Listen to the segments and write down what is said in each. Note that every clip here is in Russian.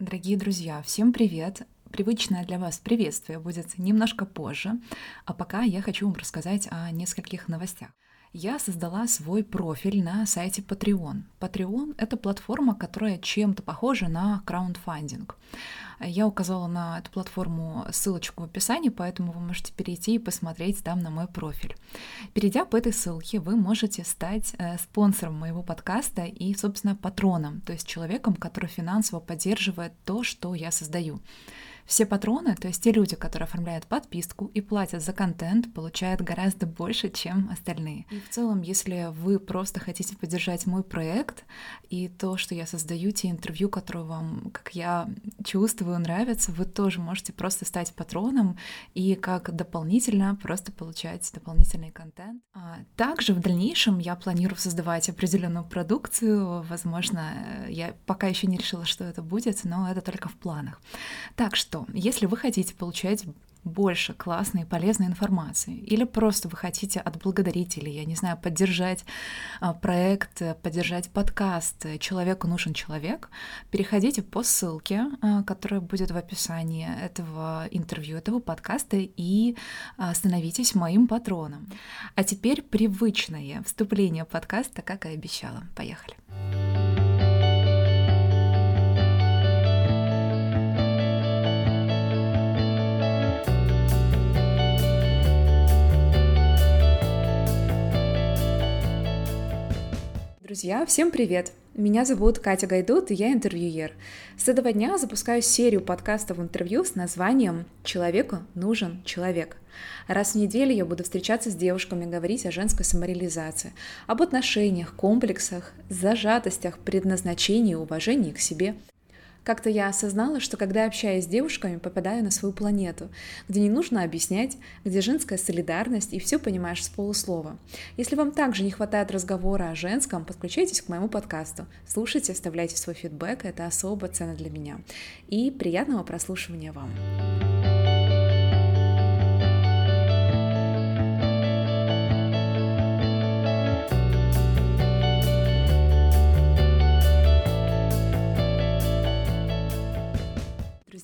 Дорогие друзья, всем привет! Привычное для вас приветствие будет немножко позже, а пока я хочу вам рассказать о нескольких новостях. Я создала свой профиль на сайте Patreon. Patreon — это платформа, которая чем-то похожа на краундфандинг. Я указала на эту платформу ссылочку в описании, поэтому вы можете перейти и посмотреть там на мой профиль. Перейдя по этой ссылке, вы можете стать э, спонсором моего подкаста и, собственно, патроном, то есть человеком, который финансово поддерживает то, что я создаю. Все патроны, то есть те люди, которые оформляют подписку и платят за контент, получают гораздо больше, чем остальные. И в целом, если вы просто хотите поддержать мой проект и то, что я создаю, те интервью, которые вам, как я чувствую, нравятся, вы тоже можете просто стать патроном и как дополнительно просто получать дополнительный контент. А также в дальнейшем я планирую создавать определенную продукцию. Возможно, я пока еще не решила, что это будет, но это только в планах. Так что что если вы хотите получать больше классной и полезной информации, или просто вы хотите отблагодарить, или, я не знаю, поддержать а, проект, поддержать подкаст «Человеку нужен человек», переходите по ссылке, а, которая будет в описании этого интервью, этого подкаста, и а, становитесь моим патроном. А теперь привычное вступление подкаста, как и обещала. Поехали. Друзья, всем привет! Меня зовут Катя Гайдут, и я интервьюер. С этого дня запускаю серию подкастов интервью с названием «Человеку нужен человек». Раз в неделю я буду встречаться с девушками, говорить о женской самореализации, об отношениях, комплексах, зажатостях, предназначении и уважении к себе – как-то я осознала, что когда общаюсь с девушками, попадаю на свою планету, где не нужно объяснять, где женская солидарность и все понимаешь с полуслова. Если вам также не хватает разговора о женском, подключайтесь к моему подкасту. Слушайте, оставляйте свой фидбэк, это особо ценно для меня. И приятного прослушивания вам.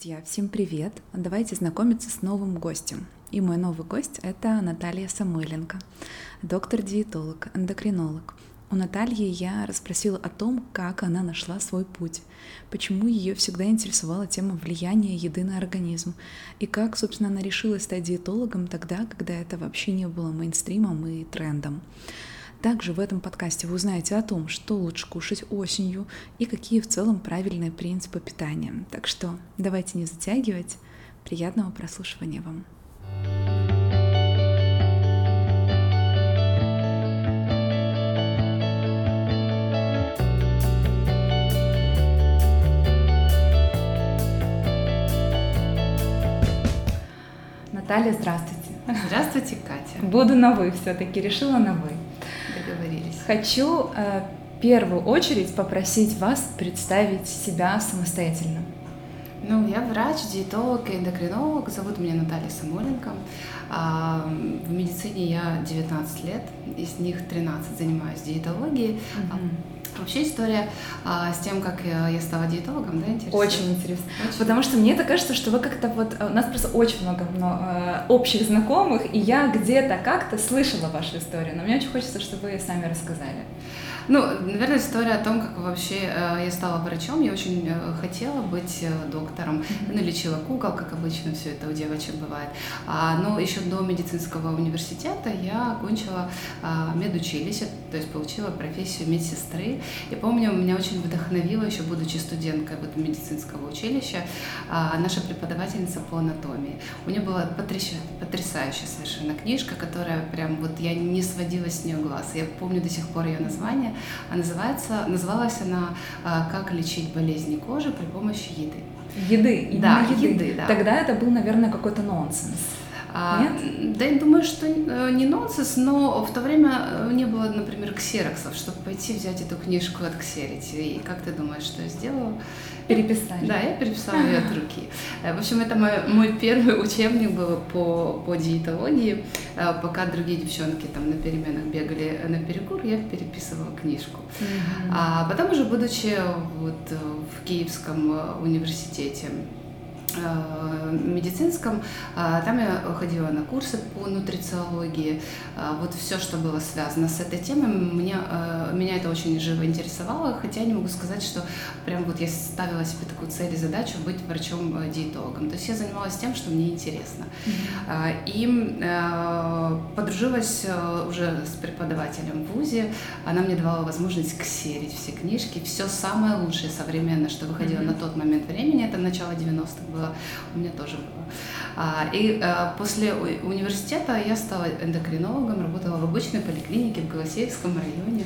Друзья, всем привет! Давайте знакомиться с новым гостем. И мой новый гость — это Наталья Самойленко, доктор-диетолог, эндокринолог. У Натальи я расспросила о том, как она нашла свой путь, почему ее всегда интересовала тема влияния еды на организм, и как, собственно, она решила стать диетологом тогда, когда это вообще не было мейнстримом и трендом. Также в этом подкасте вы узнаете о том, что лучше кушать осенью и какие в целом правильные принципы питания. Так что давайте не затягивать. Приятного прослушивания вам. Наталья, здравствуйте. Здравствуйте, Катя. Буду на вы все-таки, решила на вы. Хочу э, в первую очередь попросить вас представить себя самостоятельно. Ну, я врач, диетолог и эндокринолог. Зовут меня Наталья Самойленко. А, в медицине я 19 лет, из них 13 занимаюсь диетологией. Mm-hmm. Вообще история а, с тем, как я, я стала диетологом, да, интересно? Очень интересно. Очень. Потому что мне это кажется, что вы как-то вот... У нас просто очень много но, э, общих знакомых, и я где-то как-то слышала вашу историю, но мне очень хочется, чтобы вы сами рассказали. Ну, наверное, история о том, как вообще э, я стала врачом. Я очень э, хотела быть э, доктором. Я налечила кукол, как обычно все это у девочек бывает. А, но еще до медицинского университета я окончила а, медучилище, то есть получила профессию медсестры. И помню, меня очень вдохновило, еще будучи студенткой вот медицинского училища, а, наша преподавательница по анатомии. У нее была потрясающая, потрясающая совершенно книжка, которая прям вот я не сводила с нее глаз. Я помню до сих пор ее название а называется, называлась она а, «Как лечить болезни кожи при помощи еды». Еды? Да, еды. еды да. Тогда это был, наверное, какой-то нонсенс. А, Нет? Да, я думаю, что э, не нонсенс, но в то время э, не было, например, ксероксов, чтобы пойти взять эту книжку от Ксерити. И как ты думаешь, что я сделала? Переписали. Да, я переписала ее от руки. В общем, это мой, мой первый учебник был по, по диетологии. Пока другие девчонки там на переменах бегали на перекур, я переписывала книжку. Mm-hmm. А потом уже, будучи вот в Киевском университете, Э, медицинском. А, там я ходила на курсы по нутрициологии. А, вот все, что было связано с этой темой, мне, э, меня это очень живо интересовало, хотя я не могу сказать, что прям вот я ставила себе такую цель и задачу быть врачом-диетологом. То есть я занималась тем, что мне интересно. Mm-hmm. И э, подружилась уже с преподавателем в ВУЗе. Она мне давала возможность ксерить все книжки, все самое лучшее современное, что выходило mm-hmm. на тот момент времени, это начало 90-х было было, у меня тоже было. А, и а, после университета я стала эндокринологом, работала в обычной поликлинике в Голосеевском районе.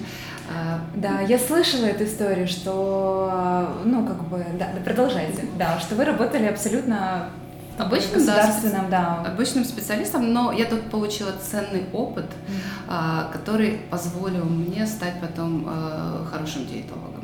А, да, я слышала эту историю, что, ну, как бы, да, продолжайте, да, что вы работали абсолютно обычным да, да. обычным специалистом, но я тут получила ценный опыт, mm-hmm. который позволил мне стать потом хорошим диетологом.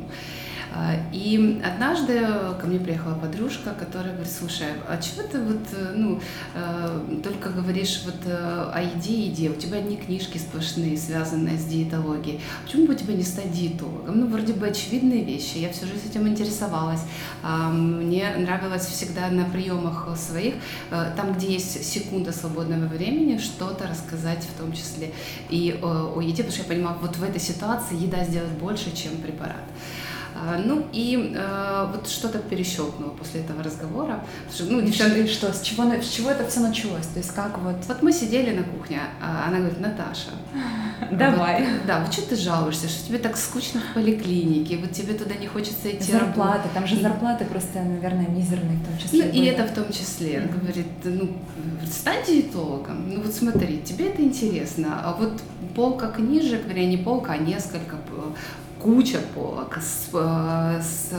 А, и однажды ко мне приехала подружка, которая говорит, слушай, а чего ты вот, э, ну, э, только говоришь вот э, о еде и еде, у тебя одни книжки сплошные, связанные с диетологией, почему бы тебе не стать диетологом? Ну, вроде бы очевидные вещи, я всю жизнь этим интересовалась, а, мне нравилось всегда на приемах своих, там, где есть секунда свободного времени, что-то рассказать в том числе и о еде, потому что я понимаю, вот в этой ситуации еда сделает больше, чем препарат. А, ну и э, вот что-то перещелкнуло после этого разговора. Что, ну, девчонки... Что, с чего, с чего это все началось? То есть как вот... Вот мы сидели на кухне, а она говорит, Наташа, Давай. Вот, да, вот что ты жалуешься, что тебе так скучно в поликлинике, вот тебе туда не хочется идти. Зарплаты, там же зарплаты просто, наверное, мизерные в том числе. Ну, и это в том числе. Он говорит, ну, стань диетологом, ну вот смотри, тебе это интересно, а вот полка книжек, вернее, не полка, а несколько куча полок, с, э, с,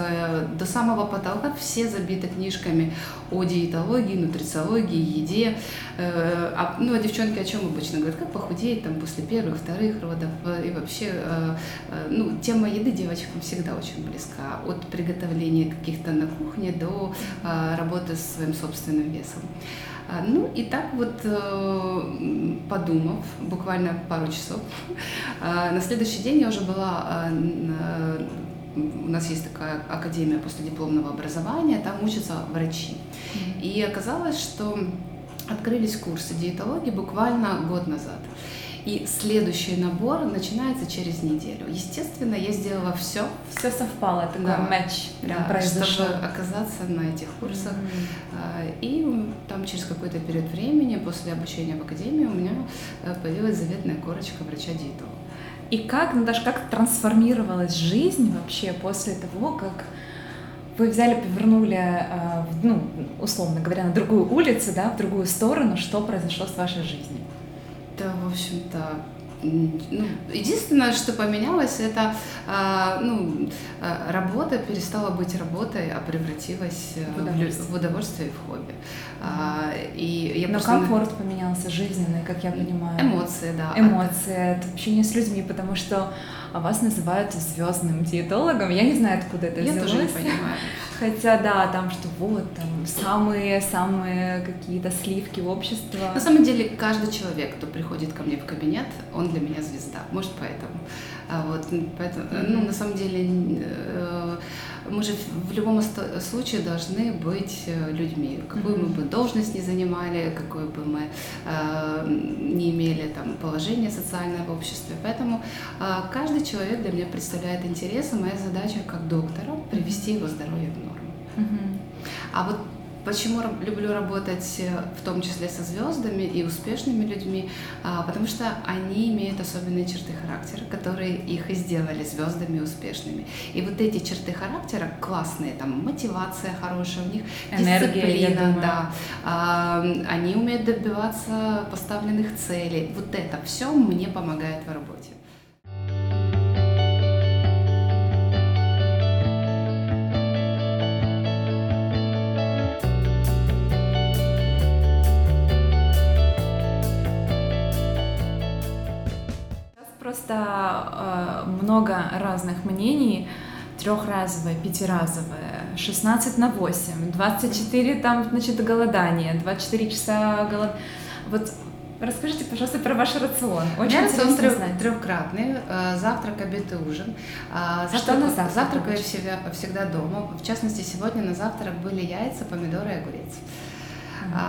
до самого потолка все забиты книжками о диетологии, нутрициологии, еде. Э, а, ну, а девчонки о чем обычно говорят? Как похудеть там, после первых, вторых родов. И вообще, э, ну, тема еды девочкам всегда очень близка. От приготовления каких-то на кухне до работы с своим собственным весом. А, ну и так вот, э, подумав, буквально пару часов, а, на следующий день я уже была а, у нас есть такая академия после дипломного образования, там учатся врачи. И оказалось, что открылись курсы диетологии буквально год назад. И следующий набор начинается через неделю. Естественно, я сделала все. Все совпало, такой да, матч да, произошел. чтобы оказаться на этих курсах. Mm-hmm. И там через какой-то период времени, после обучения в академии, у меня э, появилась заветная корочка врача-диетолога. И как, Наташа, как трансформировалась жизнь вообще после того, как вы взяли, повернули, э, ну, условно говоря, на другую улицу, да, в другую сторону, что произошло с вашей жизнью? Да, в общем-то, ну, единственное, что поменялось, это а, ну, а, работа перестала быть работой, а превратилась э, в удовольствие, в, удовольствие и в хобби. А, и я Но просто... комфорт поменялся жизненный, как я понимаю. Эмоции, да. Эмоции, это общение с людьми, потому что вас называют звездным диетологом. Я не знаю, откуда это я взялось. Я тоже не понимаю. Хотя да, там что вот там самые-самые какие-то сливки общества. На самом деле каждый человек, кто приходит ко мне в кабинет, он для меня звезда. Может поэтому. А вот, поэтому, ну, на самом деле, э, мы же в любом случае должны быть э, людьми. Какую мы бы должность не занимали, какое бы мы э, не имели там положение социальное в обществе. Поэтому каждый человек для меня представляет интерес, и моя задача как доктора привести его здоровье в норму. А вот Почему люблю работать э, в том числе со звездами и успешными людьми? А, потому что они имеют особенные черты характера, которые их и сделали звездами успешными. И вот эти черты характера классные, там мотивация хорошая у них, Энергия, дисциплина, да, они умеют добиваться поставленных целей. Вот это все мне помогает в работе. Много разных мнений, трехразовое, пятиразовое, 16 на 8, 24 там, значит, голодание, 24 часа голод... Вот Расскажите, пожалуйста, про ваш рацион. Очень меня рацион трех, трехкратный. Э, завтрак, обед и ужин. А, завтрак, Что на завтрак? Завтракаю всегда, всегда дома. В частности, сегодня на завтрак были яйца, помидоры и огурец.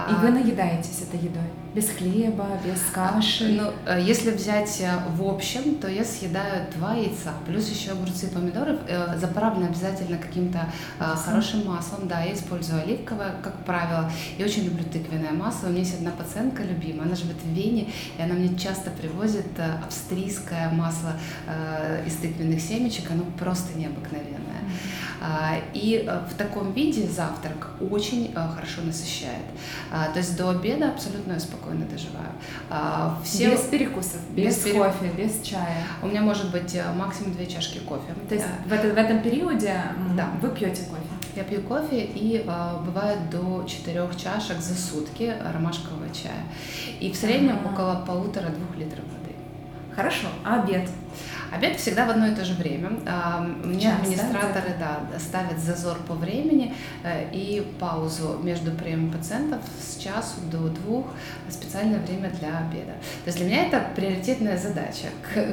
И вы наедаетесь этой едой? Без хлеба, без каши? Ну, э, если взять э, в общем, то я съедаю два яйца, плюс еще огурцы и помидоры, э, заправлены обязательно каким-то хорошим маслом. Да, я использую оливковое, как правило, и очень люблю тыквенное масло. У меня есть одна пациентка любимая, она живет в Вене, и она мне часто привозит австрийское масло из тыквенных семечек, оно просто необыкновенное. А, и э, в таком виде завтрак очень э, хорошо насыщает. А, то есть до обеда абсолютно я спокойно доживаю. А, все... Без перекусов, без, без перек... кофе, без чая. У меня может быть э, максимум две чашки кофе. То есть в, это, в этом периоде да. вы пьете кофе? Я пью кофе и э, бывает до четырех чашек за сутки ромашкового чая. И в среднем ага. около полутора-двух литров воды. Хорошо. А обед? Обед всегда в одно и то же время. Мне Час, администраторы да, ставят зазор по времени э, и паузу между приемом пациентов с часу до двух, специальное время для обеда. То есть для меня это приоритетная задача,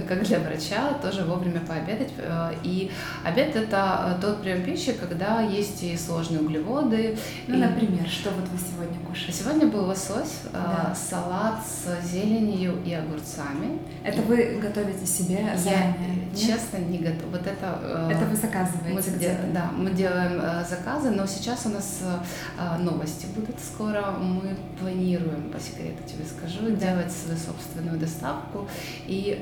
как для врача, тоже вовремя пообедать. Э, и обед это э, тот прием пищи, когда есть и сложные углеводы. Ну, и... например, что вот вы сегодня кушали? Сегодня был лосось, да. салат с зеленью и огурцами. Это и... вы готовите себе заранее? Нет? Честно, не готова. Вот это... Э, это вы заказываете? Мы, где да, мы делаем э, заказы, но сейчас у нас э, новости будут скоро. Мы планируем, по секрету тебе скажу, да. делать свою собственную доставку. И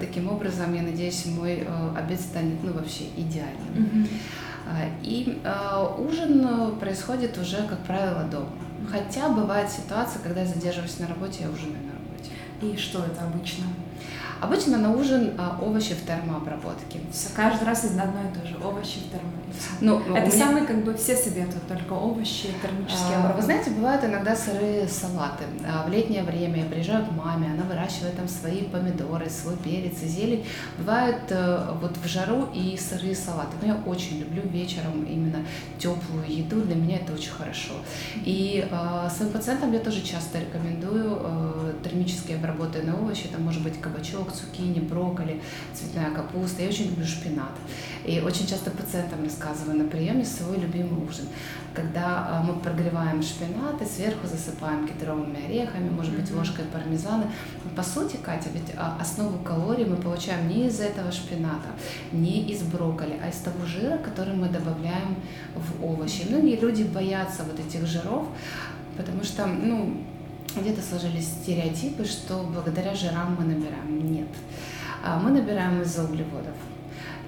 таким образом, я надеюсь, мой обед станет, ну, вообще идеальным. Угу. И ужин происходит уже, как правило, дома. Хотя бывает ситуация, когда я задерживаюсь на работе, я ужинаю на работе. И что это обычно? Обычно на ужин а, овощи в термообработке. Все, каждый раз из одно и то же. Овощи в термо. Ну, это меня... самые, как бы, все советуют, только овощи, термические а, Вы знаете, бывают иногда сырые салаты. А, в летнее время я приезжаю к маме, она выращивает там свои помидоры, свой перец и зелень. Бывают а, вот в жару и сырые салаты. Но я очень люблю вечером именно теплую еду. Для меня это очень хорошо. И а, своим пациентам я тоже часто рекомендую а, термически обработанные овощи. Это может быть кабачок, цукини, брокколи, цветная капуста. Я очень люблю шпинат. И очень часто пациентам рассказываю на приеме свой любимый ужин. Когда а, мы прогреваем шпинат и сверху засыпаем кедровыми орехами, может быть, ложкой пармезана. По сути, Катя, ведь а, основу калорий мы получаем не из этого шпината, не из брокколи, а из того жира, который мы добавляем в овощи. Многие люди боятся вот этих жиров, потому что, ну, где-то сложились стереотипы, что благодаря жирам мы набираем. Нет. А, мы набираем из-за углеводов.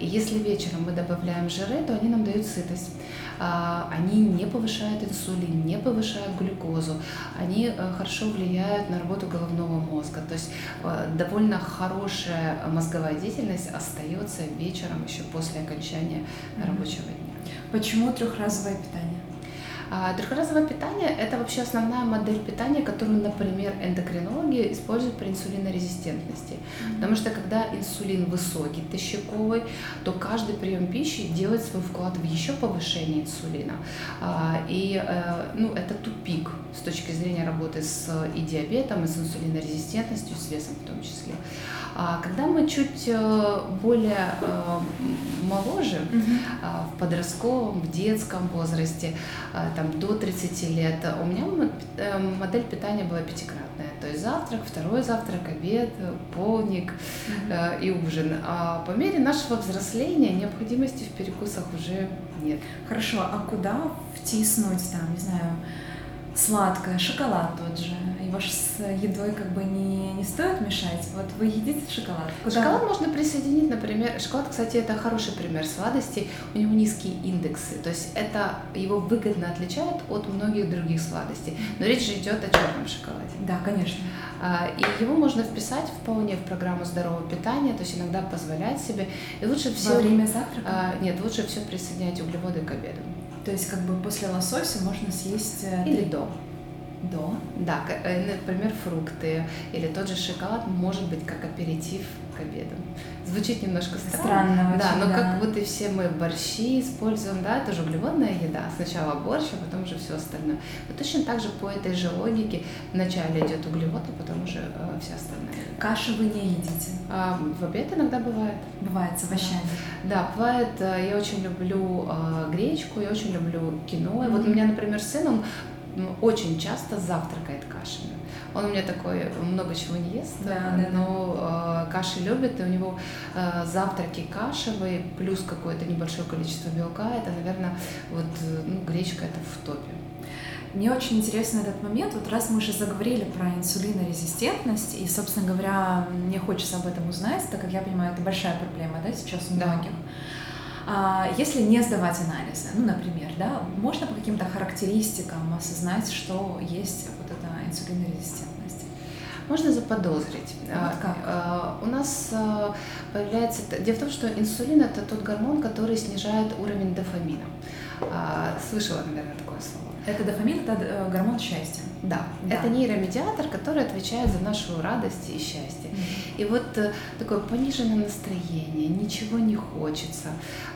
И если вечером мы добавляем жиры, то они нам дают сытость. А, они не повышают инсулин, не повышают глюкозу, они э, хорошо влияют на работу головного мозга. То есть э, довольно хорошая мозговая деятельность остается вечером еще после окончания рабочего дня. Почему трехразовое питание? А трехразовое питание – это вообще основная модель питания, которую, например, эндокринологи используют при инсулинорезистентности. Mm-hmm. Потому что когда инсулин высокий, тощаковый, то каждый прием пищи делает свой вклад в еще повышение инсулина. А, и э, ну, это тупик с точки зрения работы с и диабетом, и с инсулинорезистентностью, с весом в том числе. А когда мы чуть э, более э, моложе, mm-hmm. в подростковом, в детском возрасте, там, до 30 лет, у меня э, модель питания была пятикратная. То есть завтрак, второй завтрак, обед, полник mm-hmm. и ужин. А по мере нашего взросления необходимости в перекусах уже нет. Хорошо, а куда втиснуть там, не знаю, сладкое, шоколад тот же. Же с едой как бы не, не стоит мешать. Вот вы едите шоколад? Куда? Шоколад можно присоединить, например, шоколад, кстати, это хороший пример сладости, у него низкие индексы, то есть это его выгодно отличает от многих других сладостей. Но речь же идет о черном шоколаде. Да, конечно. А, и его можно вписать вполне в программу здорового питания, то есть иногда позволять себе. И лучше все... Во время завтрака? А, нет, лучше все присоединять углеводы к обеду. То есть как бы после лосося можно съесть... Э, или до. До? Да, э, например, фрукты или тот же шоколад может быть как аперитив к обеду. Звучит немножко странно. Странно Да, очень, но да. как и все мы борщи используем, да, это же углеводная еда. Сначала борщ, а потом уже все остальное. Вот точно так же по этой же логике вначале идет углевод, а потом уже э, вся остальная еда. Каши вы не едите? А, в обед иногда бывает. Бывает с овощами. Да, бывает, э, я очень люблю э, гречку, я очень люблю кино. И Вот у меня, например, сын, он м, очень часто завтракает кашами. Он у меня такой много чего не ест, Да, э, да, да. но э, каши любит, и у него э, завтраки кашевые плюс какое-то небольшое количество белка. Это, наверное, вот ну, гречка это в топе. Мне очень интересен этот момент. Вот раз мы уже заговорили про инсулинорезистентность, и, собственно говоря, мне хочется об этом узнать, так как я понимаю, это большая проблема, да, сейчас у Да. многих. А, Если не сдавать анализы, ну, например, да, можно по каким-то характеристикам осознать, что есть вот эта инсулинорезистентность? Можно заподозрить. Вот А, как? а, У нас а, появляется... Дело в том, что инсулин – это тот гормон, который снижает уровень дофамина. А, Слышала, наверное, такое слово. Это дофамин, это э, гормон счастья. Да, Да. это нейромедиатор, который отвечает за нашу радость и счастье. И вот э, такое пониженное настроение, ничего не хочется.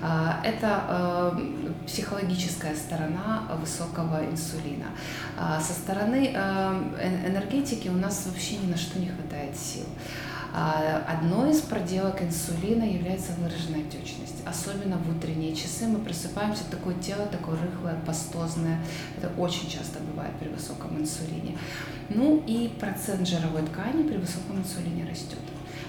А, Это э, психологическая сторона высокого инсулина. Со стороны э, эн- энергетики у нас вообще ни на что не хватает сил. Одной из проделок инсулина является выраженная отечность. Особенно в утренние часы мы просыпаемся, такое тело такое рыхлое, пастозное. Это очень часто бывает при высоком инсулине. Ну и процент жировой ткани при высоком инсулине растет.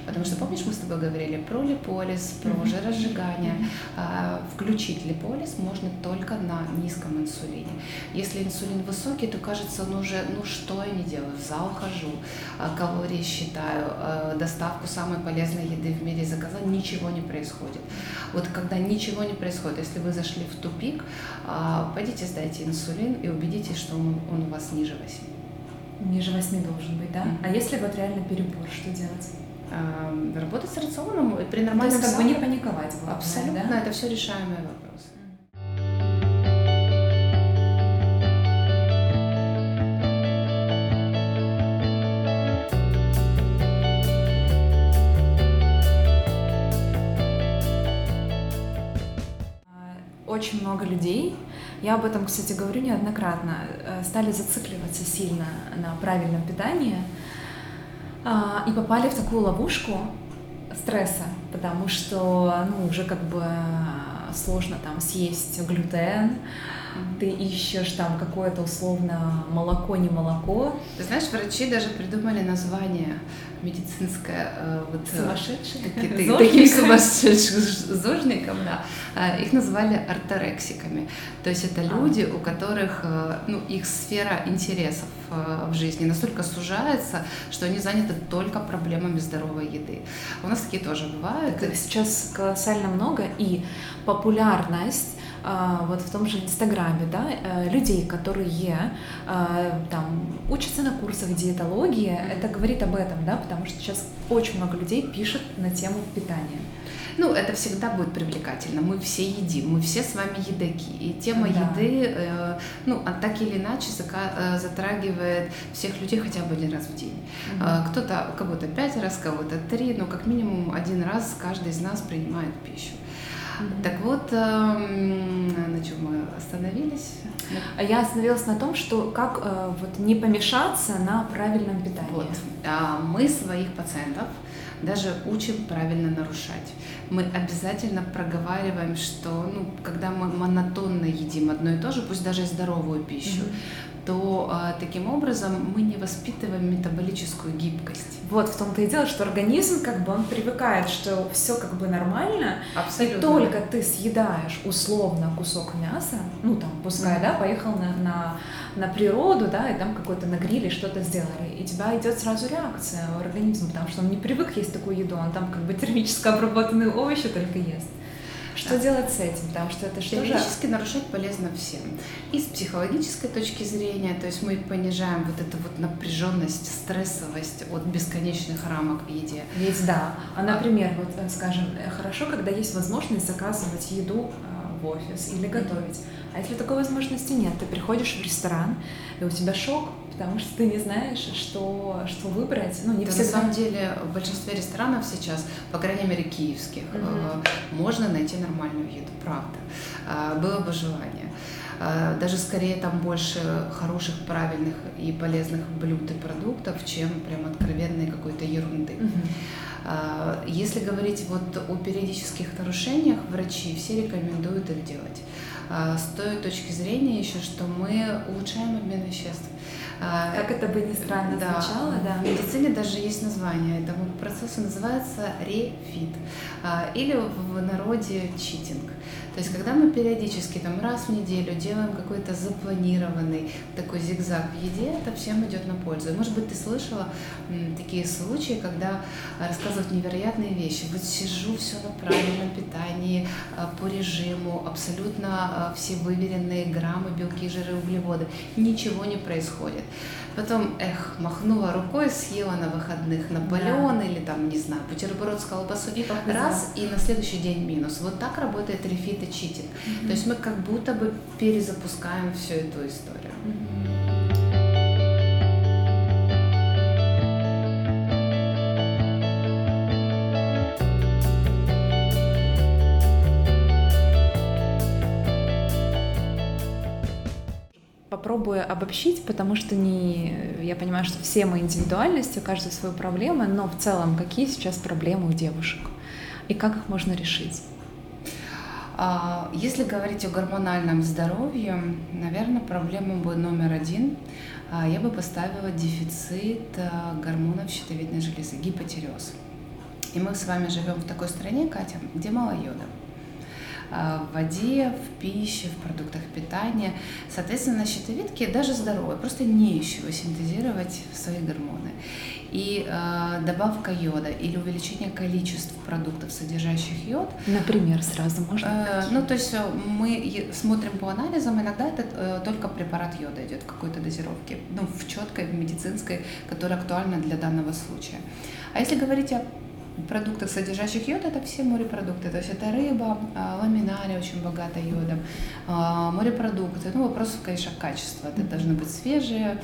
Потому что, помнишь, мы с тобой говорили про липолиз, про Мгм. жиросжигание. А, Включить липолиз можно только на низком инсулине. Если инсулин высокий, то кажется, ну уже, ну что я не делаю, в зал хожу, а, калории считаю, а, доставку самой полезной еды в мире заказал, ничего не происходит. Вот когда ничего не происходит, если вы зашли в тупик, пойдите сдайте инсулин и убедитесь, что он, он у вас ниже 8. Ниже 8 должен быть, да? Мгм. А если вот реально перебор, что делать? А, Работать с рационом и при То нормальном есть как бы не паниковать. главное, Абсолютно, да? это все решаемые вопросы. А, Очень много людей, я об этом, кстати, говорю неоднократно, э, стали зацикливаться сильно на правильном питании и попали в такую ловушку стресса, потому что ну, уже как бы сложно там съесть глютен, ты ищешь там какое-то условно молоко, не молоко, Ты знаешь, врачи даже придумали название медицинское. э, Вот, э, сумасшедший, таки- Зожник. таким сумасшедшим зожником, да. А, Их назвали орторексиками. То есть это А. люди, у которых э, ну, их сфера интересов в жизни настолько сужается, что они заняты только проблемами здоровой еды. У нас такие тоже бывают. Их сейчас колоссально много, и популярность вот в том же Инстаграме, да, э, людей, которые а, там учатся на курсах диетологии, это говорит об этом, да, потому что сейчас очень много людей пишет на тему питания. Ну, это всегда будет привлекательно. Мы все едим, мы все с вами едоки. И тема Да. еды, э, ну, а так или иначе э, затрагивает всех людей хотя бы один раз в день. Э, Кто-то, у кого-то пять раз, кого-то три, но как минимум один раз каждый из нас принимает пищу. Мгм. Так вот, эм, на чем мы остановились? Я остановилась на том, что как э, вот не помешаться на правильном питании. Вот. А Мы своих пациентов даже учим правильно нарушать. Мы обязательно проговариваем, что ну, когда мы монотонно едим одно и то же, пусть даже и здоровую пищу, Мгм. То а, таким образом мы не воспитываем метаболическую гибкость. Вот в том-то и дело, что организм как бы он привыкает, что все как бы нормально, Абсолютно. И только ты съедаешь условно кусок мяса, ну там, пускай, Мгм. да, поехал на, на, на природу, да, и там какой-то на гриле что-то сделали, и у тебя идет сразу реакция у организма, потому что он не привык есть такую еду, он там как бы термически обработанные овощи только ест. Что Да. делать с этим? Потому что это что же? Периодически нарушать полезно всем. И с психологической точки зрения, то есть мы понижаем вот эту вот напряженность, стрессовость от бесконечных рамок в еде. Ведь да. А, например, вот, э, скажем, э, хорошо, когда есть возможность заказывать еду в в офис или готовить. А если такой возможности нет, ты приходишь в ресторан, и у тебя шок, потому что ты не знаешь, что, что выбрать. Ну, не да, всегда... На самом деле, в большинстве ресторанов сейчас, по крайней мере, киевских, угу. можно найти нормальную еду, правда. А, было бы желание. А, даже скорее там больше хороших, правильных и полезных блюд и продуктов, чем прям откровенной какой-то ерунды. Угу. Если говорить вот о периодических нарушениях, врачи все рекомендуют их делать. С той точки зрения еще, что мы улучшаем обмен веществ. Как это бы ни странно да. звучало, да. В медицине даже есть название этому процессу, называется рефит, или в народе читинг. То есть, когда мы периодически, там, раз в неделю делаем какой-то запланированный такой зигзаг в еде, это всем идет на пользу. И, может быть, ты слышала м, такие случаи, когда рассказывают невероятные вещи. Вот сижу все на правильном питании, а, по режиму, абсолютно а, все выверенные граммы, белки, жиры, углеводы. Ничего не происходит. Потом, эх, махнула рукой, съела на выходных Наполеон да. или там, не знаю, бутерброд с колбасой. И раз, и на следующий день минус. Вот так работает рефит и читинг. Mm-hmm. То есть мы как будто бы перезапускаем всю эту историю. Попробую обобщить, потому что не, я понимаю, что все мы индивидуальности, у каждого свои проблемы, но в целом какие сейчас проблемы у девушек и как их можно решить? А, если говорить о гормональном здоровье, наверное, проблема бы номер один. А, я бы поставила дефицит а, гормонов щитовидной железы, гипотиреоз. И мы с вами живем в такой стране, Катя, где мало йода. А, в воде, в пище, в продуктах питания. Соответственно, щитовидки даже здоровые, просто не ищут синтезировать свои гормоны. И э, добавка йода или увеличение количества продуктов, содержащих йод. Например, сразу можно? Э, ну, то есть э, мы смотрим по анализам, иногда это э, только препарат йода идет в какой-то дозировке, ну, в четкой, в медицинской, которая актуальна для данного случая. А если говорить о продуктах, содержащих йод, это все морепродукты. То есть это рыба, а, ламинария очень богата йодом, а, морепродукты. Ну, вопрос, конечно, качества. Это должны быть свежие,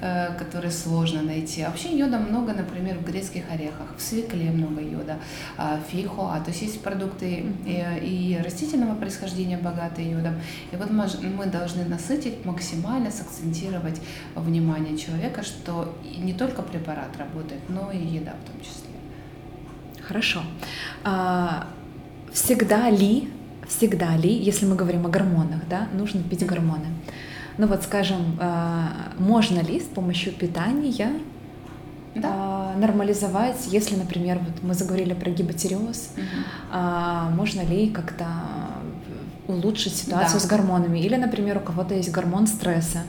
э, которые сложно найти. А вообще йода много, например, в грецких орехах, в свекле много йода, а, фейхоа. То есть есть продукты и, и растительного происхождения, богатые йодом. И вот мы должны насытить максимально, сакцентировать внимание человека, что не только препарат работает, но и еда в том числе. Хорошо. А, всегда ли, всегда ли, если мы говорим о гормонах, да, нужно пить гормоны? Ну вот, скажем, а, можно ли с помощью питания да. А, нормализовать, если, например, вот мы заговорили про гипотереоз, угу. можно ли как-то улучшить ситуацию да. с гормонами. Или, например, у кого-то есть гормон стресса,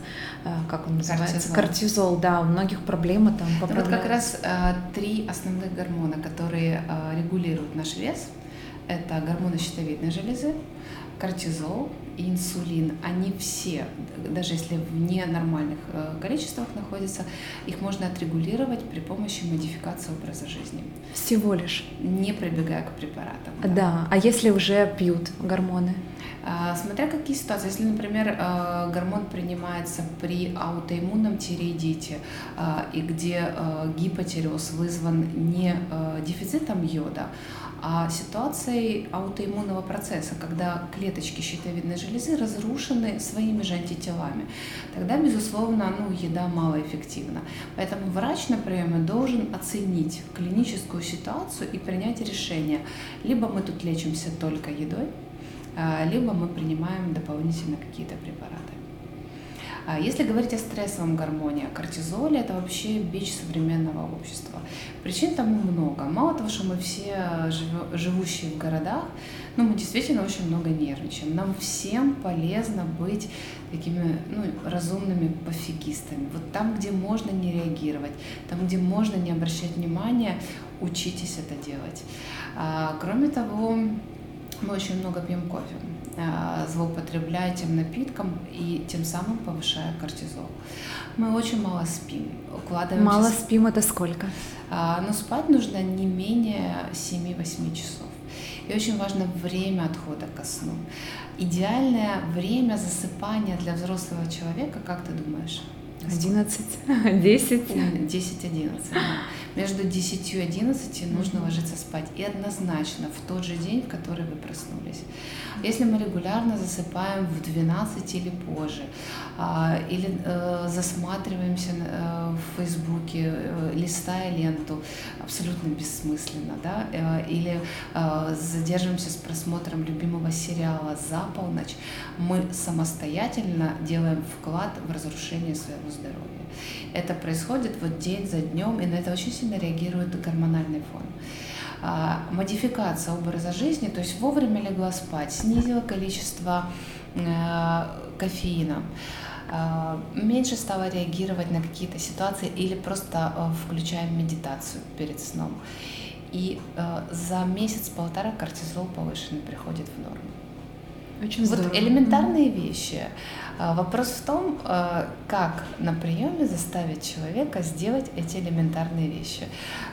э, как он называется? Кортизол. Кортизол, да, у многих проблемы там поправляют. Вот как раз э, три основных гормона, которые э, регулируют наш вес. Это гормоны щитовидной железы, кортизол и инсулин, они все, даже если в ненормальных э, количествах находятся, их можно отрегулировать при помощи модификации образа жизни. Всего лишь? Не прибегая к препаратам. Да, да. а если уже пьют гормоны? А, смотря какие ситуации. Если, например, э, гормон принимается при аутоиммунном тиреидите, э, и где гипотиреоз вызван не дефицитом йода, а ситуацией аутоиммунного процесса, когда клеточки щитовидной железы разрушены своими же антителами. Тогда, безусловно, ну, еда малоэффективна. Поэтому врач на приеме должен оценить клиническую ситуацию и принять решение. Либо мы тут лечимся только едой, а, либо мы принимаем дополнительно какие-то препараты. А если говорить о стрессовом гормоне, кортизоле, это вообще бич современного общества. Причин тому много. Мало того, что мы все живущие в городах, но мы действительно очень много нервничаем. Нам всем полезно быть такими ну, разумными пофигистами. Вот там, где можно не реагировать, там, где можно не обращать внимания, учитесь это делать. А, кроме того, мы очень много пьем кофе. Э, злоупотребляя этим напитком и тем самым повышая кортизол. Мы очень мало спим, укладываемся... Мало спим это сколько? А, но спать нужно не менее 7-8 часов. И очень важно время отхода ко сну. Идеальное время засыпания для взрослого человека, как ты думаешь? 11, 10. 10-11. Между 10 и 11 нужно ложиться спать. И однозначно в тот же день, в который вы проснулись. Если мы регулярно засыпаем в 12 или позже, а, или э, засматриваемся э, в Фейсбуке, э, листая ленту, абсолютно бессмысленно, да, или задерживаемся с просмотром любимого сериала за полночь, мы самостоятельно делаем вклад в разрушение своего здоровья. Это происходит вот день за днем, и на это очень сильно реагирует гормональный фон. А, модификация образа жизни, то есть вовремя легла спать, снизила количество э, кофеина, а, меньше стала реагировать на какие-то ситуации или просто э, включаем медитацию перед сном. И э, за месяц-полтора кортизол повышенный приходит в норму. Очень вот здорово. элементарные вещи. А, вопрос в том, а, как на приеме заставить человека сделать эти элементарные вещи.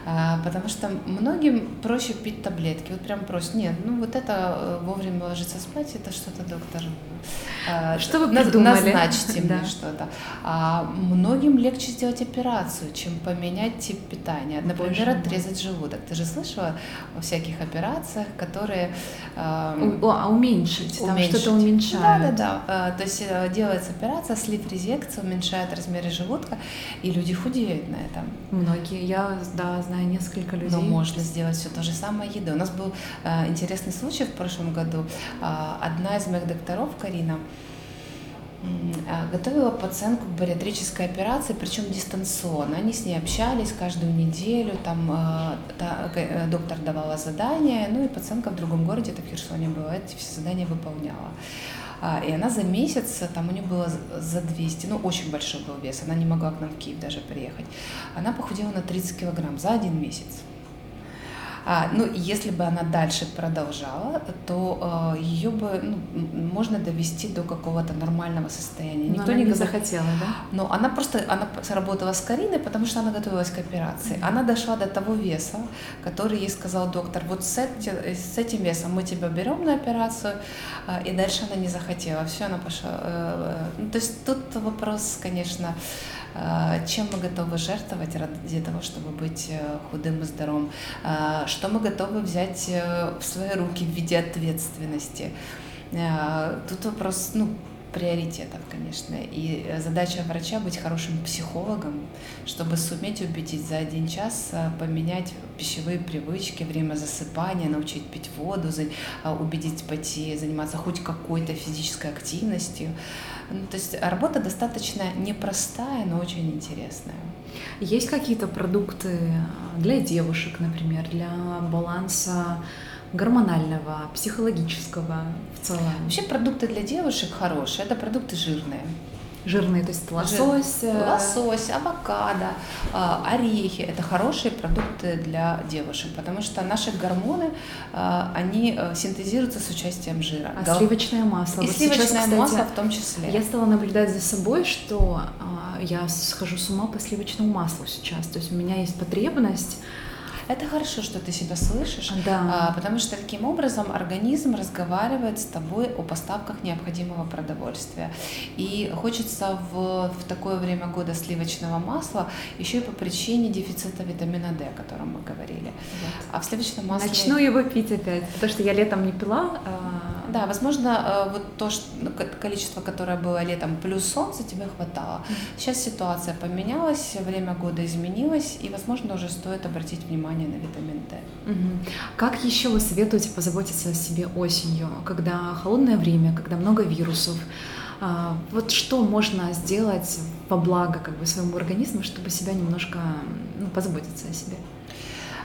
А, потому что многим проще пить таблетки. Вот прям просят, нет, ну вот это э, вовремя ложиться спать, это что-то доктор что вы придумали? Назначьте мне что-то. А многим легче сделать операцию, чем поменять тип питания. Например, отрезать желудок. Ты же слышала о всяких операциях, которые... Э, а уменьшить, там что-то уменьшают. Да, да, да. То есть э, делается операция, слив резекция, уменьшает размеры желудка, и люди худеют на этом. Многие. Я, да, знаю несколько людей. Но можно сделать все то же самое еды. У нас был э, интересный случай в прошлом году. Э, одна из моих докторов, Карина, а, готовила пациентку к бариатрической операции, причем дистанционно. Они с ней общались каждую неделю, там та, э, доктор давала задания, ну и пациентка в другом городе, это в Херсоне было, эти все задания выполняла. А, и она за месяц, там у нее было за 200, ну очень большой был вес, она не могла к нам в Киев даже приехать. Она похудела на 30 килограмм за один месяц. А, ну, если бы она дальше продолжала, то э, ее бы ну, можно довести до какого-то нормального состояния. Но Никто не, не захотела, да? Но она просто она сработала с Кариной, потому что она готовилась к операции. Mm-hmm. Она дошла до того веса, который ей сказал доктор, вот с, эти, с этим весом мы тебя берем на операцию, э, и дальше она не захотела. Все, она пошла. Э, ну, то есть тут вопрос, конечно, э, чем мы готовы жертвовать ради того, чтобы быть худым и здоровым, э, что мы готовы взять э, в свои руки в виде ответственности. Э, тут вопрос, ну, приоритетов, конечно. И задача врача быть хорошим психологом, чтобы суметь убедить за один час э, поменять пищевые привычки, время засыпания, научить пить воду, убедить пойти заниматься хоть какой-то физической активностью. Ну, то есть работа достаточно непростая, но очень интересная. Есть какие-то продукты для девушек, например, для баланса гормонального, психологического в целом? Вообще продукты для девушек хорошие, это продукты жирные. Жирные, то есть лосось? Жир, э, лосось, авокадо, а, орехи – это хорошие продукты для девушек, потому что наши гормоны, а, они э, синтезируются с участием жира. А сливочное масло? И вот сливочное сейчас, кстати, масло в том числе. Я стала наблюдать за собой, что я схожу с ума по сливочному маслу сейчас. То есть у меня есть потребность это хорошо, что ты себя слышишь, да. а, потому что таким образом организм разговаривает с тобой о поставках необходимого продовольствия. И хочется в, в такое время года сливочного масла еще и по причине дефицита витамина D, о котором мы говорили. Вот. А в сливочном масле... Начну его пить опять, потому что я летом не пила. А... Да, возможно, э, вот то что, ну, количество, которое было летом, плюс солнце, тебе хватало. Сейчас ситуация поменялась, время года изменилось, и, возможно, уже стоит обратить внимание внимание на витамин D. Угу. Как еще вы советуете позаботиться о себе осенью, когда холодное время, когда много вирусов? А, вот что можно сделать во благо как бы своему организму, чтобы себя немножко ну, позаботиться о себе?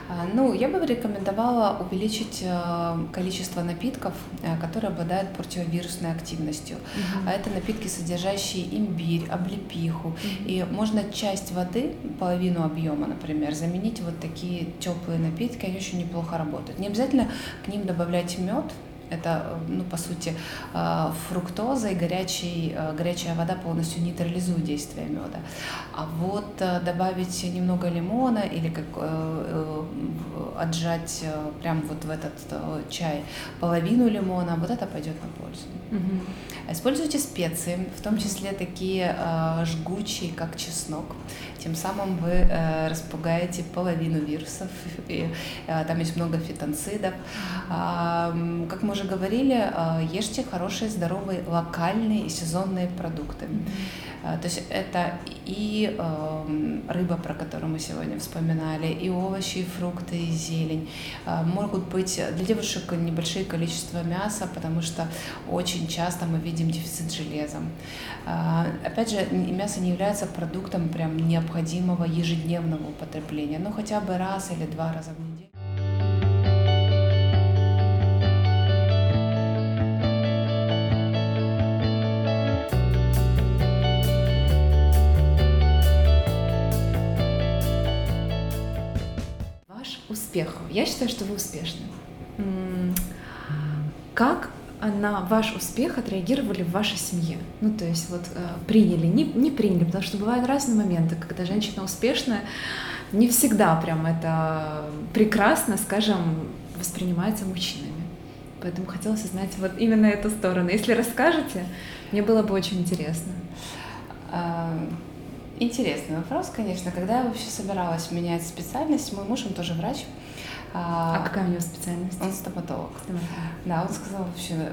А, ну, я бы рекомендовала увеличить э, количество напитков, э, которые обладают противовирусной активностью. Угу. А это напитки, содержащие имбирь, облепиху. Угу. И можно часть воды, половину объема, например, заменить вот такие теплые напитки, они очень неплохо работают. Не обязательно к ним добавлять мед, Это, ну, по сути, э, фруктоза и горячий, э, горячая вода полностью нейтрализует действие меда. А вот э, добавить немного лимона или как отжать прям вот в этот чай половину лимона, вот это пойдет на пользу. Угу. Используйте специи, в том числе такие жгучие, как чеснок. Тем самым вы распугаете половину вирусов, и там есть много фитонцидов. Как мы уже говорили, э, ешьте хорошие, здоровые, локальные и сезонные продукты. То есть это и рыба, про которую мы сегодня вспоминали, и овощи, и фрукты, и зелень. Э, могут быть для девушек небольшие количества мяса, потому что очень часто мы видим дефицит железа. Опять же, мясо не является продуктом прям необходимого ежедневного употребления, но хотя бы раз или два раза в неделю. успеху. Я считаю, что вы успешны. Как на ваш успех отреагировали в вашей семье? Ну, то есть вот э, приняли, не, не приняли, потому что бывают разные моменты, когда женщина успешная, не всегда прям это прекрасно, скажем, воспринимается мужчинами. Поэтому хотелось узнать вот именно эту сторону. Если расскажете, мне было бы очень интересно. А, интересный вопрос, конечно. Когда я вообще собиралась менять специальность, мой муж, он тоже врач, а, а какая у него специальность? Он стоматолог. стоматолог. Да, он сказал вообще,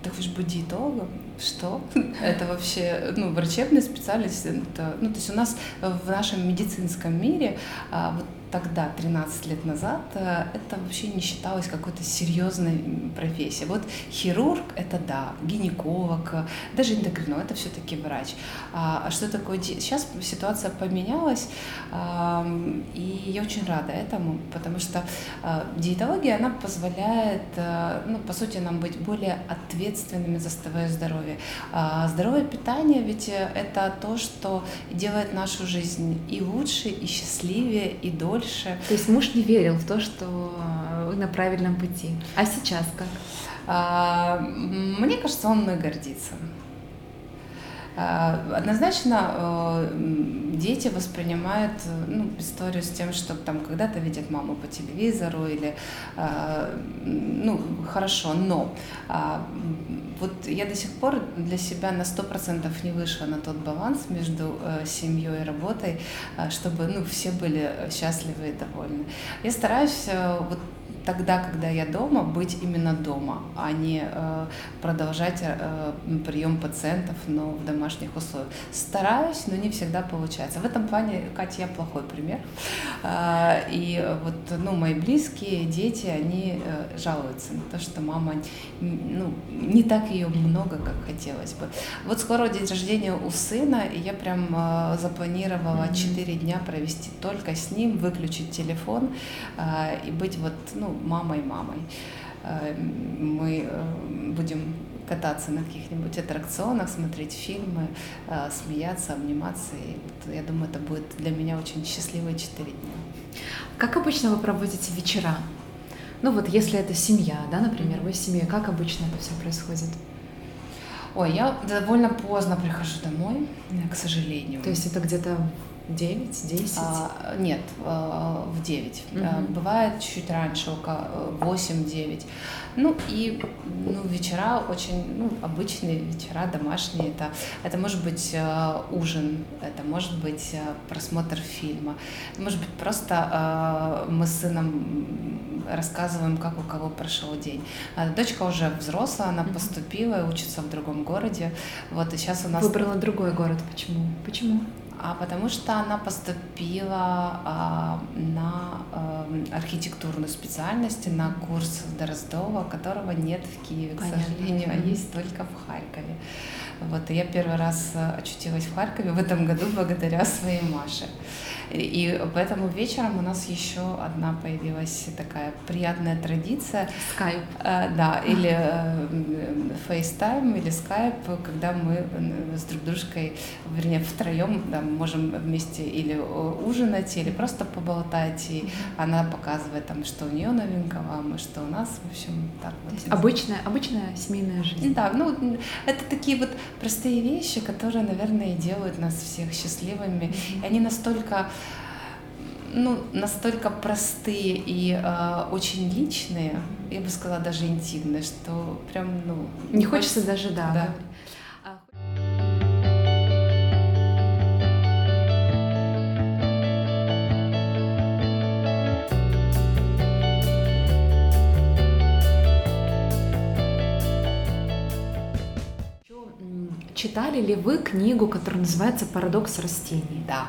ты хочешь быть диетологом? Что? Это вообще, ну, врачебная специальность. Это, ну, то есть у нас в нашем медицинском мире а, вот тогда, 13 лет назад, э, это вообще не считалось какой-то серьезной профессией. Вот хирург — это да, гинеколог, даже эндокринолог — это все-таки врач. А, а что такое... Сейчас ситуация поменялась, и я очень рада этому, потому что а, диетология, она позволяет, э, ну, по сути, нам быть более ответственными за свое здоровье. А здоровое питание ведь э, это то, что делает нашу жизнь и лучше, и счастливее, и дольше, больше. То есть муж не верил в то, что вы на правильном пути. А сейчас как? А, мне кажется, он мной гордится. А, однозначно э, дети воспринимают ну, историю с тем, что там когда-то видят маму по телевизору или ну хорошо, но а, вот я до сих пор для себя на сто процентов не вышла на тот баланс между э, семьей и работой, чтобы ну все были счастливы и довольны. Я стараюсь э, вот тогда, когда я дома, быть именно дома, а не э, продолжать э, прием пациентов, но в домашних условиях. Стараюсь, но не всегда получается. В этом плане, Катя, я плохой пример. Э, и вот, ну, мои близкие, дети, они жалуются на то, что мама, ну, не так ее много, как хотелось бы. Вот скоро день рождения у сына, и я прям запланировала четыре mm-hmm. дня провести только с ним, выключить телефон и быть вот, ну, мамой мамой. Э, мы э, будем кататься на каких-нибудь аттракционах, смотреть фильмы, э, смеяться, обниматься. И вот, я думаю, это будет для меня очень счастливые четыре дня. Как обычно вы проводите вечера? Ну вот если это семья, да, например, вы с семьей, как обычно это все происходит? Ой, я довольно поздно прихожу домой, к сожалению. То есть это где-то 9, 10? А, нет, а, в 9. Угу. А, бывает чуть раньше, около 8-9. Ну и ну, вечера очень ну, обычные вечера, домашние. Это, это может быть э, ужин, это может быть э, просмотр фильма, может быть просто э, мы с сыном рассказываем, как у кого прошел день. А дочка уже взрослая, она поступила и учится в другом городе. Вот и сейчас у нас выбрала другой город. Почему? Почему? А потому что она поступила а, на а, архитектурную специальность, на курс Дроздова, которого нет в Киеве, Понятно. к сожалению, а есть только в Харькове. Вот, и я первый раз очутилась в Харькове в этом году благодаря своей Маше. И поэтому вечером у нас еще одна появилась такая приятная традиция. Скайп. Э, да, или э, FaceTime, или Skype, когда мы с друг дружкой, вернее, втроем, да, можем вместе или ужинать, или просто поболтать, и она показывает там, что у нее новенького, а мы что у нас, в общем, так вот. Обычная, обычная семейная жизнь. Да, ну это такие вот простые вещи, которые, наверное, делают нас всех счастливыми. И они настолько ну, настолько простые и э, очень личные, я бы сказала, даже интимные, что прям, ну... Не хочется даже, да. да. Читали ли вы книгу, которая называется «Парадокс растений»? Да.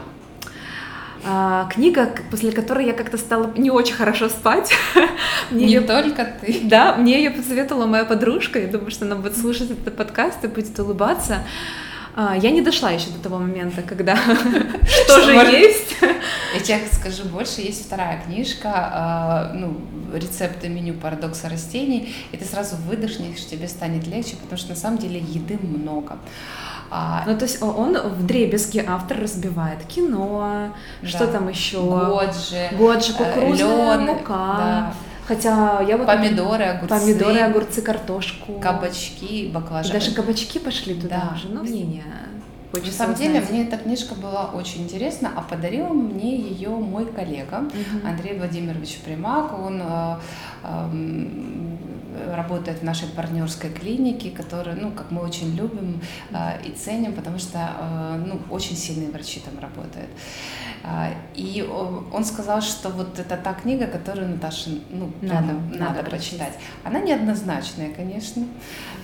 А, книга, после которой я как-то стала не очень хорошо спать. мне не ее... только ты. Да, мне ее посоветовала моя подружка. Я думаю, что она будет слушать этот подкаст и будет улыбаться. А, я не дошла еще до того момента, когда что же есть. Я тебе скажу больше, есть вторая книжка, а, ну, рецепты меню парадокса растений, и ты сразу выдохнешь, тебе станет легче, потому что на самом деле еды много. А, ну, то есть он в дребезге автор разбивает кино, да. что там еще? Годжи. Годжи, кукурузная лен, мука. Да. Хотя я вот... Помидоры, огурцы. Помидоры, огурцы, картошку. Кабачки, баклажаны. Даже кабачки пошли туда да. уже, ну, мнение. На самом деле, мне эта книжка была очень интересна, а подарил мне ее мой коллега угу. Андрей Владимирович Примак. Он э, э, работает в нашей партнерской клинике, которую, ну, как мы очень любим э, и ценим, потому что, э, ну, очень сильные врачи там работают. А, и он сказал, что вот это та книга, которую Наташе ну, надо, надо, надо прочитать. Она неоднозначная, конечно.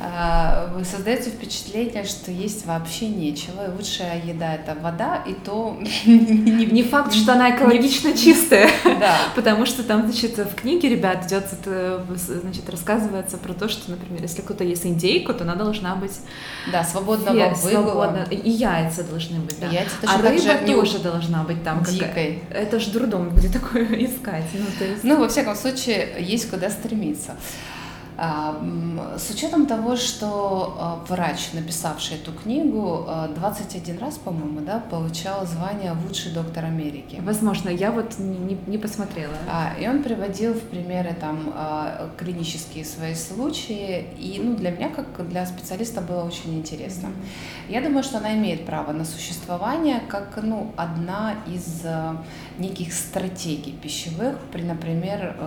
А, создается впечатление, что есть вообще нечего. И лучшая еда это вода, и то не факт, что она экологично чистая. Да. Потому что там, значит, в книге, ребят, идет, значит, рассказывается про то, что, например, если кто-то ест индейку, то она должна быть да, свободного выгула. И яйца должны быть, да. Яйца а рыба тоже должна быть там дикой. Это ж дурдом, где такое искать. Ну, то есть... ну, во всяком случае, есть куда стремиться. А, с учетом того, что а, врач, написавший эту книгу, 21 а, раз, по-моему, да, получал звание лучший доктор Америки. Возможно, я вот не, не посмотрела. И он приводил в примеры там клинические свои случаи, и ну, для меня, как для специалиста, было очень интересно. Mm-hmm. Я думаю, что она имеет право на существование как ну, одна из неких стратегий пищевых при, например,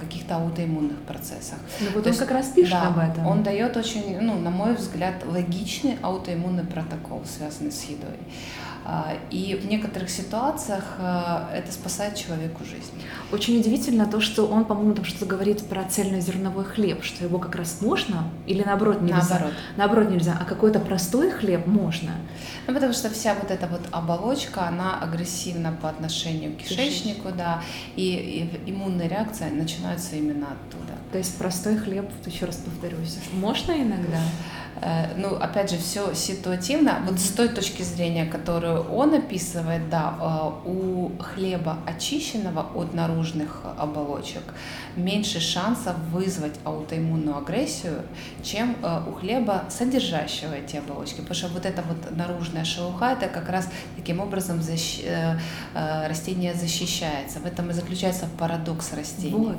каких-то аутоиммунных процессах. Ну вот То он есть, как раз пишет да, об этом. Он дает очень, ну, на мой взгляд, логичный аутоиммунный протокол, связанный с едой. А, и в некоторых ситуациях э, это спасает человеку жизнь. Очень удивительно то, что он, по-моему, там что-то говорит про цельнозерновой хлеб, что его как раз можно или наоборот нельзя? Наоборот. Наоборот нельзя, а какой-то простой хлеб можно. Ну, потому что вся вот эта вот оболочка, она агрессивна по отношению к кишечнику, Кишечник. да, и, и иммунная реакция начинается именно оттуда. То есть простой хлеб, еще раз повторюсь, можно иногда? Э, ну, опять же, все ситуативно. Вот с той точки зрения, которую он описывает, да, э, у хлеба очищенного от наружных оболочек меньше шансов вызвать аутоиммунную агрессию, чем э, у хлеба, содержащего эти оболочки. Потому что вот эта вот наружная шелуха, это как раз таким образом защ... растение защищается. В этом и заключается парадокс растений. Вот.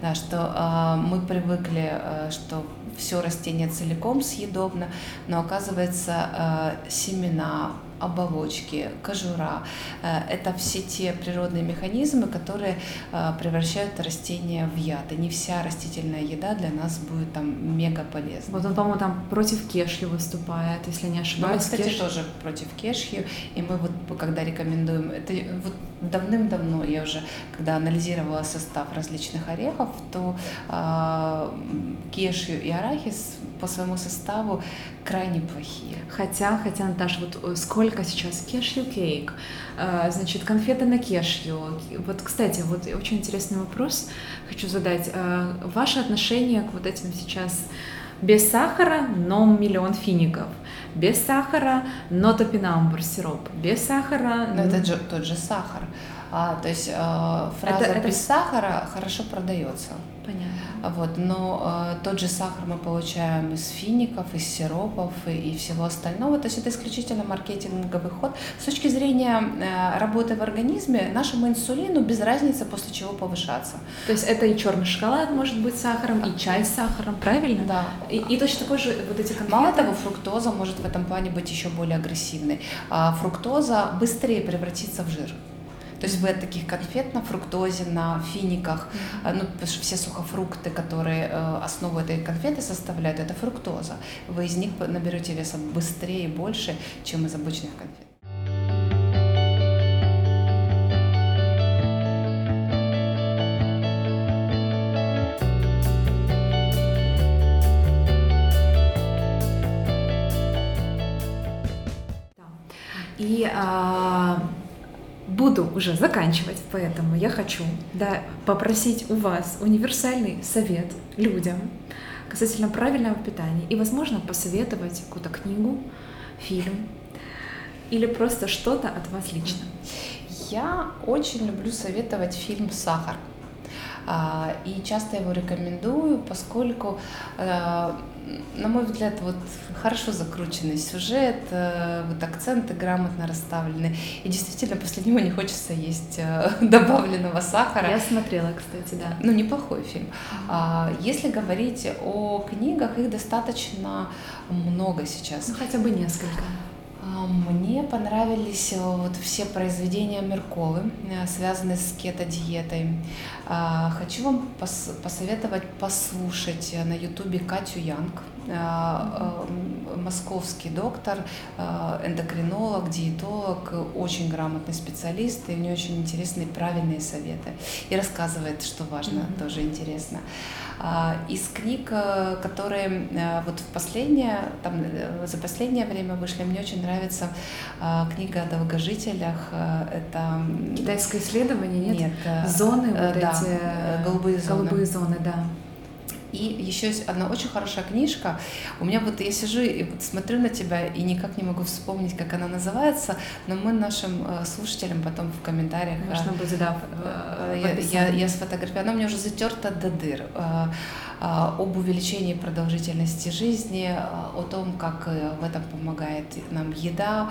Да, что э, мы привыкли, э, что все растение целиком съедобно, но оказывается э, семена, оболочки, кожура. Э, это все те природные механизмы, которые э, превращают растения в яд. И не вся растительная еда для нас будет там мега полезна. Вот он, по-моему, там против кешью выступает, если не ошибаюсь. Мы, кстати, кеш... тоже против кешью. И мы вот, когда рекомендуем, это вот давным-давно я уже, когда анализировала состав различных орехов, то э, кешью и арахис по своему составу крайне плохие. Хотя, хотя, Наташа, вот э, сколько сейчас кешью кейк, э, значит, конфеты на кешью. Вот, кстати, вот очень интересный вопрос хочу задать. Э, ваше отношение к вот этим сейчас без сахара, но миллион фиников. Без сахара, но топинамбур сироп. Без сахара... Но это же, тот же сахар. А, то есть э, фраза это, без это... сахара хорошо продается. Понятно. Вот, но э, тот же сахар мы получаем из фиников, из сиропов и, и всего остального. То есть это исключительно маркетинговый ход. С точки зрения э, работы в организме, нашему инсулину без разницы после чего повышаться. То есть это и черный шоколад может быть сахаром, и чай с сахаром, правильно? Да. И, и точно такой же вот эти конфеты. Мало того, фруктоза может в этом плане быть еще более агрессивной. А фруктоза быстрее превратится в жир. То есть вы от таких конфет на фруктозе, на финиках, mm-hmm. ну, потому что все сухофрукты, которые э, основу этой конфеты составляют, это фруктоза. Вы из них наберете веса быстрее и больше, чем из обычных конфет. И а, буду уже заканчивать, поэтому я хочу да, попросить у вас универсальный совет людям касательно правильного питания и, возможно, посоветовать какую-то книгу, фильм или просто что-то от вас лично. Я очень люблю советовать фильм «Сахар». А, и часто его рекомендую, поскольку э, на мой взгляд, вот хорошо закрученный сюжет, э, вот акценты грамотно расставлены. И действительно, после него не хочется есть э, добавленного сахара. Я смотрела, кстати, да. Ну, неплохой фильм. А, если говорить о книгах, их достаточно много сейчас. Ну, хотя бы несколько. А, мне понравились э, вот все произведения Мерковы, связанные с кето-диетой. А, хочу вам пос посоветовать послушать на ютубе Катю Янг, а, московский доктор, эндокринолог, диетолог, очень грамотный специалист, и у нее очень интересные правильные советы. И рассказывает, что важно, mm-hmm. тоже интересно. Из книг, э, которые э, вот в последнее, там, э, за последнее время вышли, мне очень нравится книга о долгожителях. Это китайское исследование, нет? Нет. Зоны вот да, эти голубые зоны. Голубые зоны, да. И еще есть одна очень хорошая книжка. У меня вот я сижу и вот смотрю на тебя и никак не могу вспомнить, как она называется, но мы нашим э, слушателям потом в комментариях... Можно будет, да, я, я, я сфотографирую. Она меня уже затерта до дыр об увеличении продолжительности жизни, о том, как э, в этом помогает нам еда,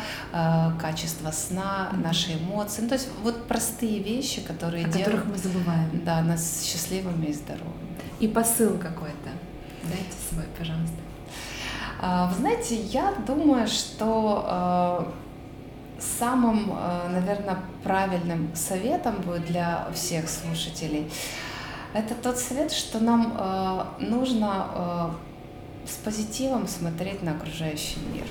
качество сна, наши эмоции. Ну, то есть вот простые вещи, которые о делают, которых мы забываем. Да, нас счастливыми и здоровыми. И посыл какой-то. Дайте свой, пожалуйста. А, вы знаете, я думаю, что а, самым, а, наверное, правильным советом будет для всех слушателей это тот совет, что нам нужно с позитивом смотреть на окружающий мир.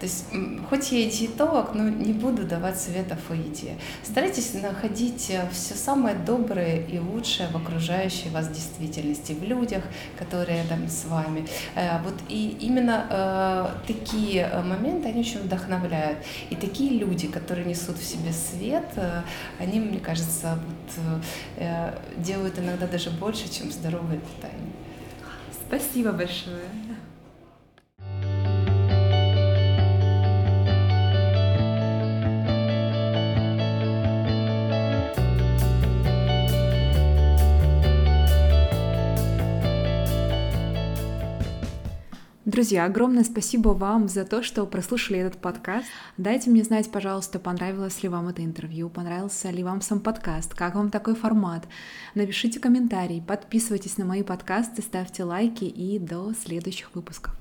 То есть, хоть я и диетолог, но не буду давать советов о еде. Старайтесь находить э, все самое доброе и лучшее в окружающей вас действительности, в людях, которые рядом с вами. Э, вот и именно э, такие моменты, они очень вдохновляют. И такие люди, которые несут в себе свет, они, мне кажется, вот, делают иногда даже больше, чем здоровое питание. Спасибо большое. Друзья, огромное спасибо вам за то, что прослушали этот подкаст. Дайте мне знать, пожалуйста, понравилось ли вам это интервью, понравился ли вам сам подкаст, как вам такой формат. Напишите комментарий, подписывайтесь на мои подкасты, ставьте лайки и до следующих выпусков.